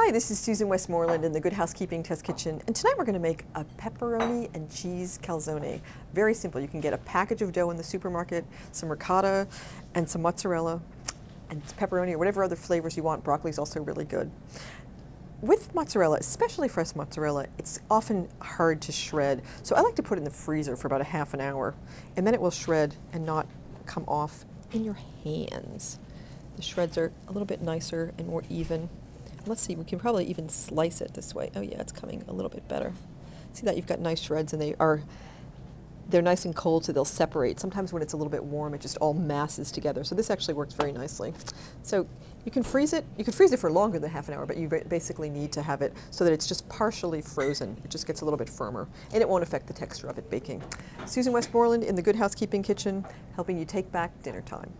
Hi, this is Susan Westmoreland in the Good Housekeeping Test Kitchen, and tonight we're going to make a pepperoni and cheese calzone. Very simple. You can get a package of dough in the supermarket, some ricotta, and some mozzarella, and pepperoni or whatever other flavors you want. Broccoli is also really good. With mozzarella, especially fresh mozzarella, it's often hard to shred, so I like to put it in the freezer for about a half an hour, and then it will shred and not come off in your hands. The shreds are a little bit nicer and more even. Let's see, we can probably even slice it this way. Oh yeah, it's coming a little bit better. See that you've got nice shreds and they are they're nice and cold so they'll separate. Sometimes when it's a little bit warm it just all masses together. So this actually works very nicely. So you can freeze it. You can freeze it for longer than half an hour, but you basically need to have it so that it's just partially frozen. It just gets a little bit firmer and it won't affect the texture of it baking. Susan Westmoreland in the Good Housekeeping Kitchen, helping you take back dinner time.